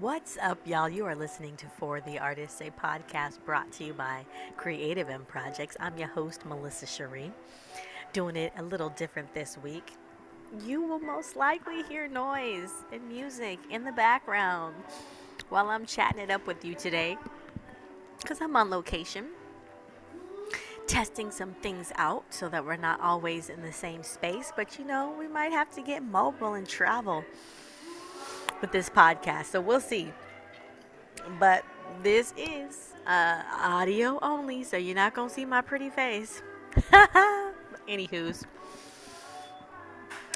What's up, y'all? You are listening to For the Artist, a podcast brought to you by Creative M Projects. I'm your host, Melissa Sharee. Doing it a little different this week. You will most likely hear noise and music in the background while I'm chatting it up with you today because I'm on location testing some things out so that we're not always in the same space. But you know, we might have to get mobile and travel with this podcast. So we'll see. But this is uh, audio only, so you're not going to see my pretty face. Anywho's.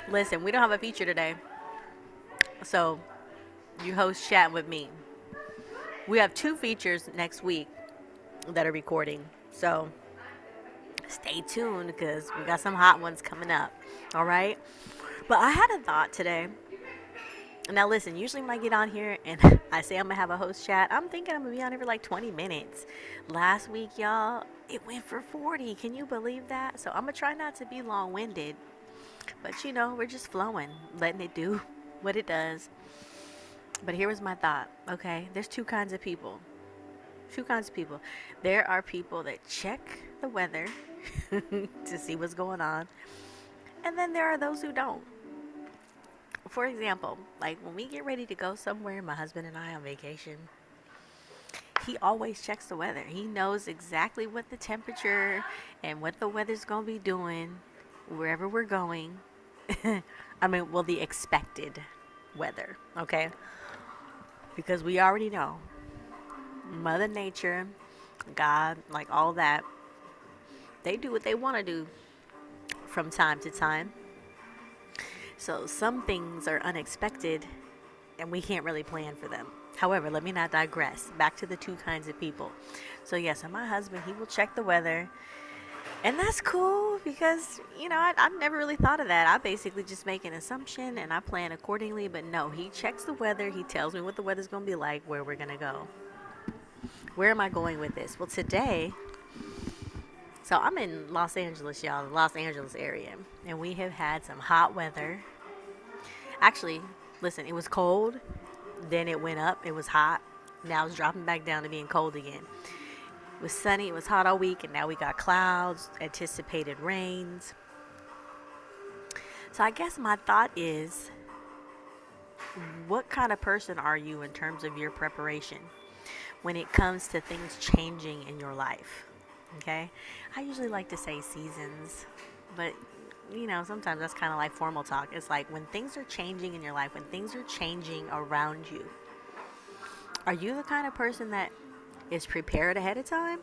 Listen, we don't have a feature today. So you host chat with me. We have two features next week that are recording. So stay tuned because we got some hot ones coming up. All right. But I had a thought today. Now, listen, usually when I get on here and I say I'm going to have a host chat, I'm thinking I'm going to be on here for like 20 minutes. Last week, y'all, it went for 40. Can you believe that? So I'm going to try not to be long winded. But you know, we're just flowing, letting it do what it does. But here was my thought okay, there's two kinds of people. Two kinds of people. There are people that check the weather to see what's going on. And then there are those who don't. For example, like when we get ready to go somewhere, my husband and I on vacation, he always checks the weather. He knows exactly what the temperature and what the weather's going to be doing wherever we're going. I mean, well, the expected weather, okay? Because we already know Mother Nature, God, like all that they do what they want to do from time to time. So some things are unexpected and we can't really plan for them. However, let me not digress. Back to the two kinds of people. So, yes, and my husband, he will check the weather. And that's cool because, you know, I, I've never really thought of that. I basically just make an assumption and I plan accordingly. But no, he checks the weather. He tells me what the weather's going to be like, where we're going to go. Where am I going with this? Well, today so I'm in Los Angeles, y'all, the Los Angeles area, and we have had some hot weather. Actually, listen, it was cold, then it went up, it was hot, now it's dropping back down to being cold again. It was sunny, it was hot all week, and now we got clouds, anticipated rains. So I guess my thought is what kind of person are you in terms of your preparation when it comes to things changing in your life? Okay? I usually like to say seasons, but you know, sometimes that's kind of like formal talk. It's like when things are changing in your life, when things are changing around you, are you the kind of person that is prepared ahead of time?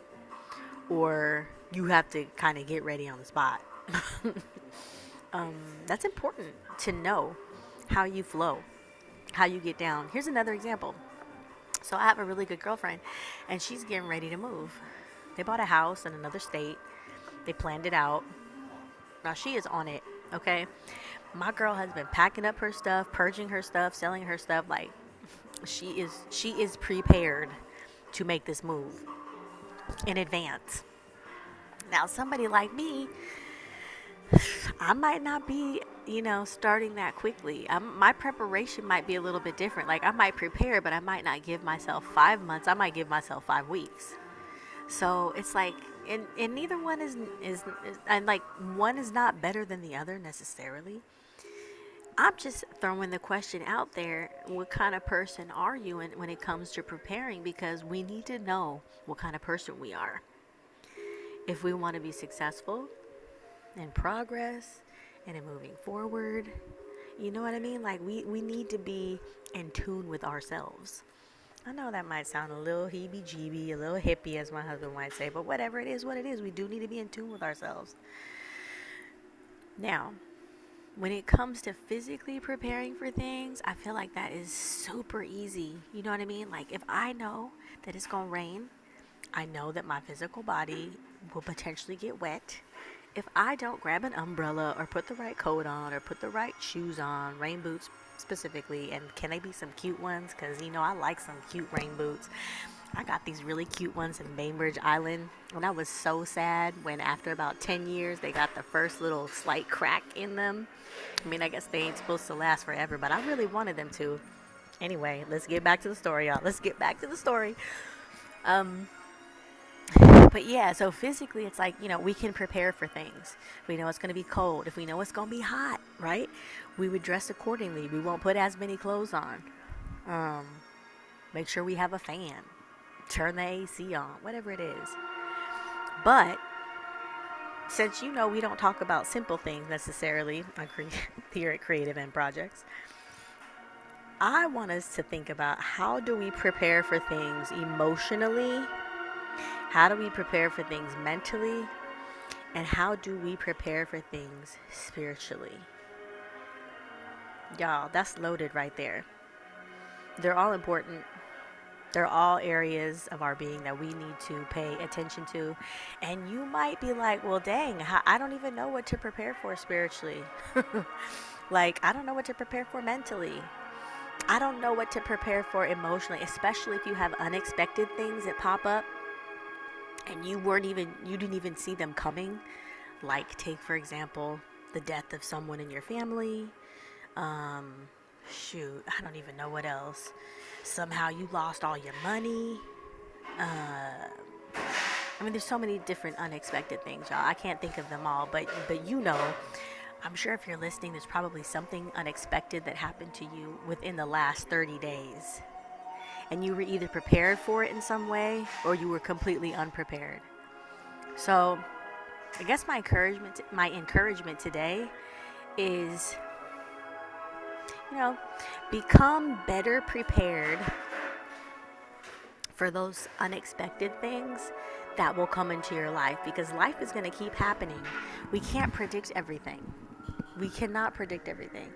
Or you have to kind of get ready on the spot? um, that's important to know how you flow, how you get down. Here's another example. So I have a really good girlfriend, and she's getting ready to move. They bought a house in another state. They planned it out. Now she is on it, okay? My girl has been packing up her stuff, purging her stuff, selling her stuff like she is she is prepared to make this move in advance. Now somebody like me I might not be, you know, starting that quickly. I'm, my preparation might be a little bit different. Like I might prepare, but I might not give myself five months. I might give myself five weeks. So it's like, and, and neither one is, is, is, and like one is not better than the other necessarily. I'm just throwing the question out there what kind of person are you in, when it comes to preparing? Because we need to know what kind of person we are. If we want to be successful in progress and in moving forward, you know what I mean? Like, we, we need to be in tune with ourselves. I know that might sound a little heebie jeebie, a little hippie, as my husband might say, but whatever it is, what it is, we do need to be in tune with ourselves. Now, when it comes to physically preparing for things, I feel like that is super easy. You know what I mean? Like, if I know that it's going to rain, I know that my physical body will potentially get wet. If I don't grab an umbrella or put the right coat on or put the right shoes on, rain boots, specifically and can they be some cute ones because you know i like some cute rain boots i got these really cute ones in bainbridge island and i was so sad when after about 10 years they got the first little slight crack in them i mean i guess they ain't supposed to last forever but i really wanted them to Anyway, let's get back to the story, y'all. Let's get back to the story. Um, but yeah, so physically, it's like, you know, we can prepare for things. We know it's going to be cold. If we know it's going to be hot, right? We would dress accordingly. We won't put as many clothes on. Um, make sure we have a fan. Turn the AC on, whatever it is. But since you know we don't talk about simple things necessarily cre- here at Creative M Projects, I want us to think about how do we prepare for things emotionally? How do we prepare for things mentally? And how do we prepare for things spiritually? Y'all, that's loaded right there. They're all important. They're all areas of our being that we need to pay attention to. And you might be like, well, dang, I don't even know what to prepare for spiritually. like, I don't know what to prepare for mentally. I don't know what to prepare for emotionally, especially if you have unexpected things that pop up and you weren't even you didn't even see them coming. Like take for example the death of someone in your family. Um, shoot, I don't even know what else. Somehow you lost all your money. Uh, I mean, there's so many different unexpected things, y'all. I can't think of them all, but but you know, I'm sure if you're listening, there's probably something unexpected that happened to you within the last 30 days. And you were either prepared for it in some way or you were completely unprepared. So, I guess my encouragement my encouragement today is you know, become better prepared for those unexpected things that will come into your life because life is going to keep happening. We can't predict everything. We cannot predict everything.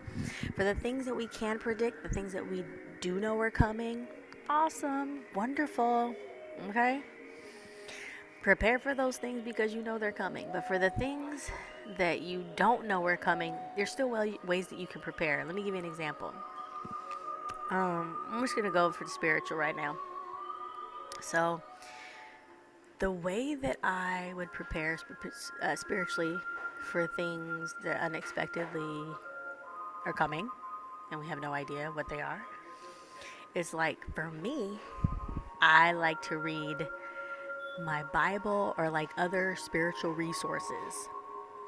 For the things that we can predict, the things that we do know are coming, awesome, wonderful, okay? Prepare for those things because you know they're coming. But for the things that you don't know are coming, there's still ways that you can prepare. Let me give you an example. Um, I'm just going to go for the spiritual right now. So, the way that I would prepare uh, spiritually for things that unexpectedly are coming and we have no idea what they are is like for me i like to read my bible or like other spiritual resources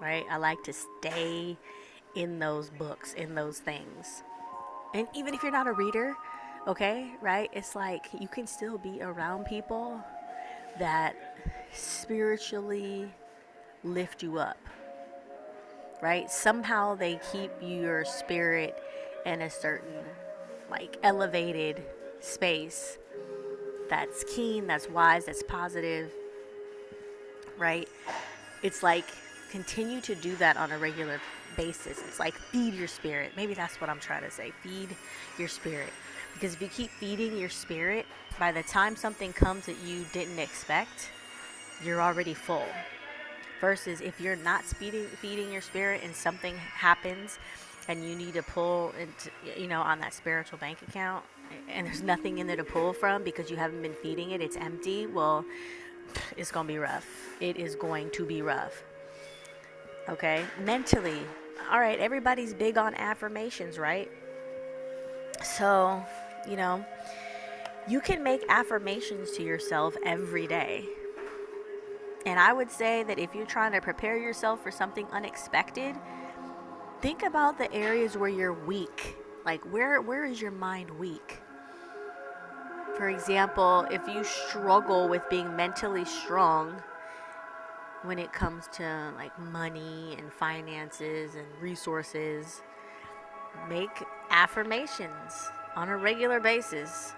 right? I like to stay in those books in those things. And even if you're not a reader okay right? It's like you can still be around people that spiritually lift you up right? Somehow they keep your spirit in a certain, like, elevated space that's keen, that's wise, that's positive, right? It's like continue to do that on a regular basis. It's like feed your spirit. Maybe that's what I'm trying to say. Feed your spirit. Because if you keep feeding your spirit, by the time something comes that you didn't expect, you're already full versus if you're not feeding feeding your spirit and something happens and you need to pull into you know on that spiritual bank account and there's nothing in there to pull from because you haven't been feeding it it's empty well it's going to be rough. It is going to be rough. Okay? Mentally. All right everybody's big on affirmations right? So you know you can make affirmations to yourself every day. And I would say that if you're trying to prepare yourself for something unexpected, think about the areas where you're weak. Like where where is your mind weak? For example, if you struggle with being mentally strong when it comes to like money and finances and resources, make affirmations on a regular basis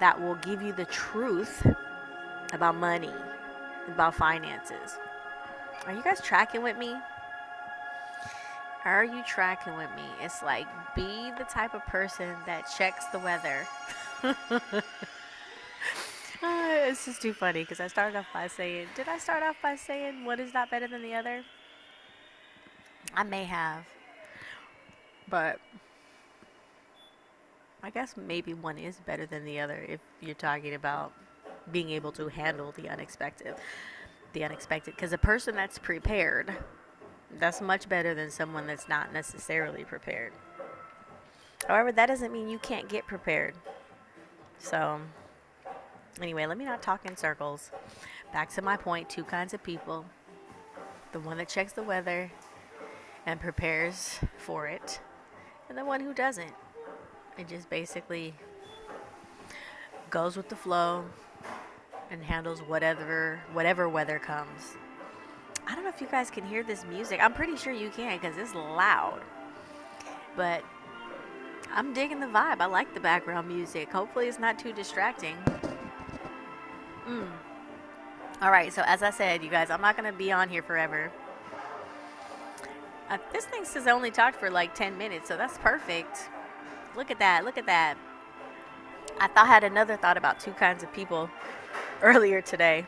that will give you the truth about money about finances. Are you guys tracking with me? Are you tracking with me? It's like be the type of person that checks the weather. uh, it's just too funny because I started off by saying, did I start off by saying one is not better than the other? I may have. But I guess maybe one is better than the other if you're talking about being able to handle the unexpected the unexpected because a person that's prepared that's much better than someone that's not necessarily prepared However, that doesn't mean you can't get prepared. So, anyway, let me not talk in circles. Back to my point two kinds of people the one that checks the weather and prepares for it, and the one who doesn't. It just basically goes with the flow and handles whatever whatever weather comes. I don't know if you guys can hear this music. I'm pretty sure you can because it's loud. But I'm digging the vibe. I like the background music. Hopefully, it's not too distracting. Mm. All right, so as I said, you guys, I'm not going to be on here forever. Uh, this thing says I only talked for like 10 minutes, so that's perfect. Look at that. Look at that. I thought I had another thought about two kinds of people earlier today.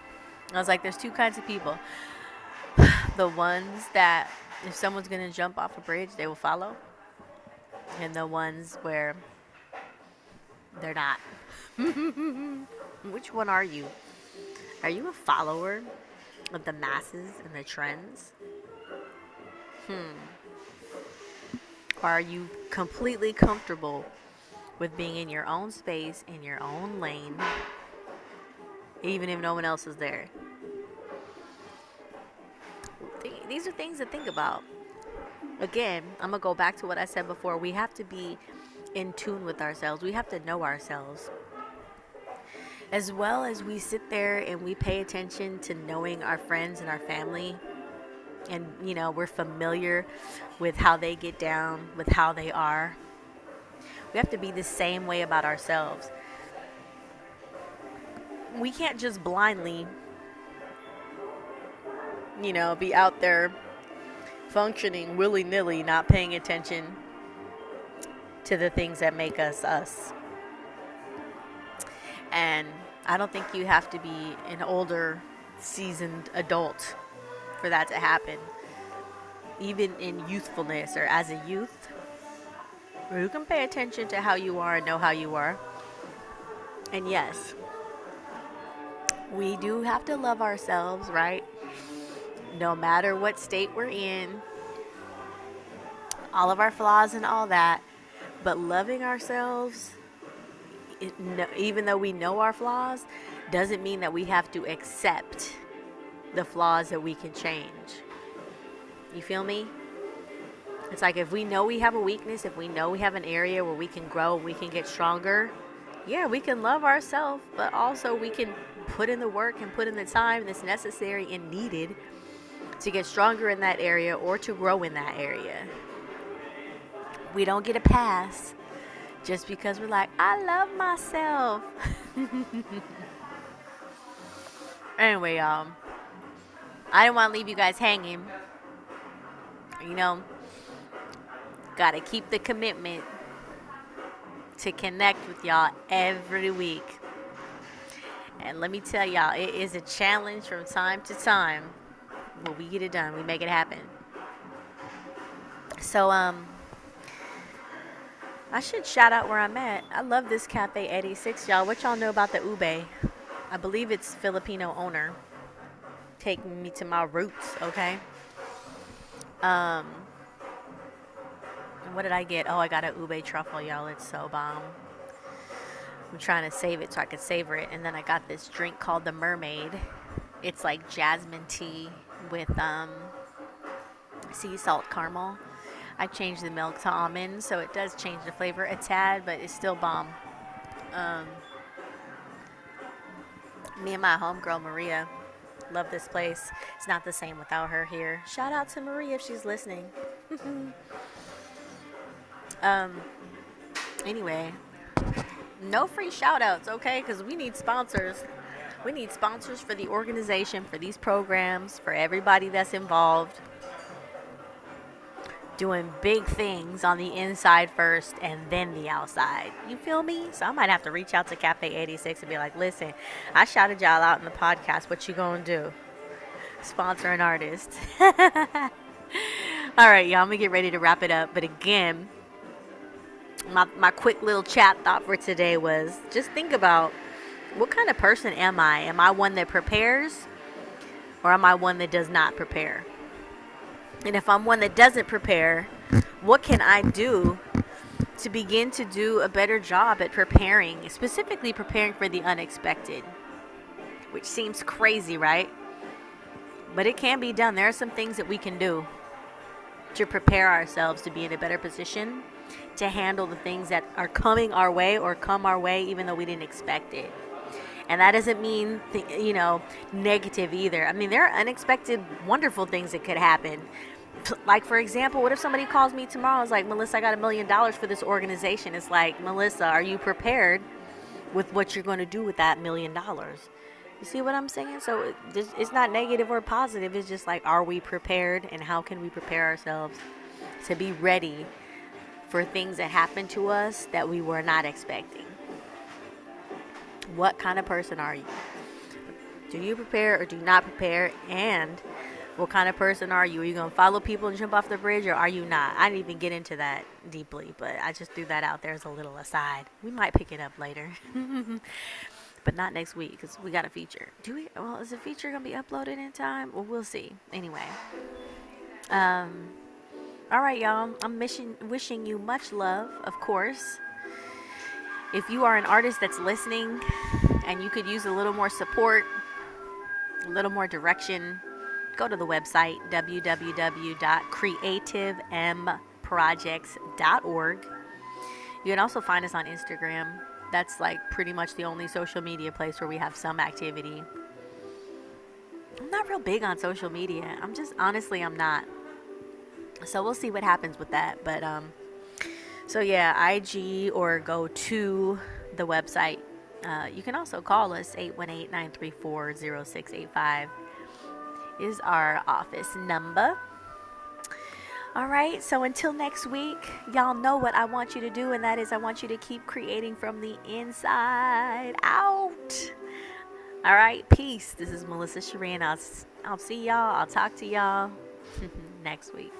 I was like, there's two kinds of people. The ones that if someone's to jump off a bridge, they will follow. And the ones where they're not. Which one are you? Are you a follower of the masses and the trends? Hmm. Or are you completely comfortable with being in your own space, in your own lane, even if no one else is there? These are things to think about. Again, I'm going to go back to what I said before. We have to be in tune with ourselves, we have to know ourselves. As well as we sit there and we pay attention to knowing our friends and our family. And you know we're familiar with how they get down with how they are. We have to be the same way about ourselves. We can't just blindly you know be out there functioning willy-nilly not paying attention to the things that make us us and I don't think you have to be an older seasoned adult for that to happen. Even in youthfulness or as a youth, you can pay attention to how you are and know how you are. And yes, we do have to love ourselves, right? No matter what state we're in, all of our flaws and all that. But loving ourselves, it, no, even though we know our flaws, doesn't mean that we have to accept the flaws that we can change. You feel me? It's like if we know we have a weakness, if we know we have an area where we can grow, we can get stronger, yeah, we can love ourselves, but also we can put in the work and put in the time that's necessary and needed to get stronger in that area or to grow in that area. We don't get a pass just because we're like, I love myself. anyway, um, I didn't want to leave you guys hanging. You know, got to keep the commitment to connect with y'all every week. And let me tell y'all, it is a challenge from time to time. But we get it done, we make it happen. So, um, I should shout out where I'm at. I love this Cafe 86, y'all. What y'all know about the Ube? I believe it's Filipino owner taking me to my roots, okay? Um, what did I get? Oh, I got a ube truffle, y'all. It's so bomb. I'm trying to save it so I could savor it. And then I got this drink called the Mermaid. It's like jasmine tea with um, sea salt caramel. I changed the milk to almond, so it does change the flavor a tad, but it's still bomb. Um, me and my homegirl Maria love this place. It's not the same without her here. Shout out to Maria if she's listening. um, anyway, no free shout outs, okay? Because we need sponsors. We need sponsors for the organization, for these programs, for everybody that's involved. Doing big things on the inside first and then the outside. You feel me? So I might have to reach out to Cafe 86 and be like, listen, I shouted y'all out in the podcast. What you gonna do? Sponsor an artist. All right, y'all, I'm gonna get ready to wrap it up. But again, my, my quick little chat thought for today was just think about what kind of person am I? Am I one that prepares or am I one that does not prepare? And if I'm one that doesn't prepare, what can I do to begin to do a better job at preparing, specifically preparing for the unexpected, which seems crazy, right? But it can be done. There are some things that we can do to prepare ourselves to be in a better position to handle the things that are coming our way or come our way even though we didn't expect it. And that doesn't mean, th- you know, negative either. I mean, there are unexpected, wonderful things that could happen. Like, for example, what if somebody calls me tomorrow? It's like, Melissa, I got a million dollars for this organization. It's like, Melissa, are you prepared with what you're going to do with that million dollars? You see what I'm saying? So it's not negative or positive. It's just like, are we prepared and how can we prepare ourselves to be ready for things that happen to us that we were not expecting? What kind of person are you? Do you prepare or do not prepare? And what kind of person are you? Are you going to follow people and jump off the bridge or are you not? I didn't even get into that deeply, but I just threw that out there as a little aside. We might pick it up later. but not next week because we got a feature. Do we? Well, is the feature gonna be uploaded in time? Well, we'll see. Anyway, um, all right, y'all. I'm wishing wishing you much love, of course. If you are an artist that's listening and you could use a little more support, a little more direction, go to the website www.creativemprojects.org. You can also find us on Instagram that's like pretty much the only social media place where we have some activity. I'm not real big on social media. I'm just honestly I'm not. So we'll see what happens with that. But um so yeah, IG or go to the website. Uh, you can also call us 818-934-0685 is our office number. All right, so until next week, y'all know what I want you to do, and that is I want you to keep creating from the inside out. All right, peace. This is Melissa Sharee. I'll, I'll see y'all. I'll talk to y'all next week.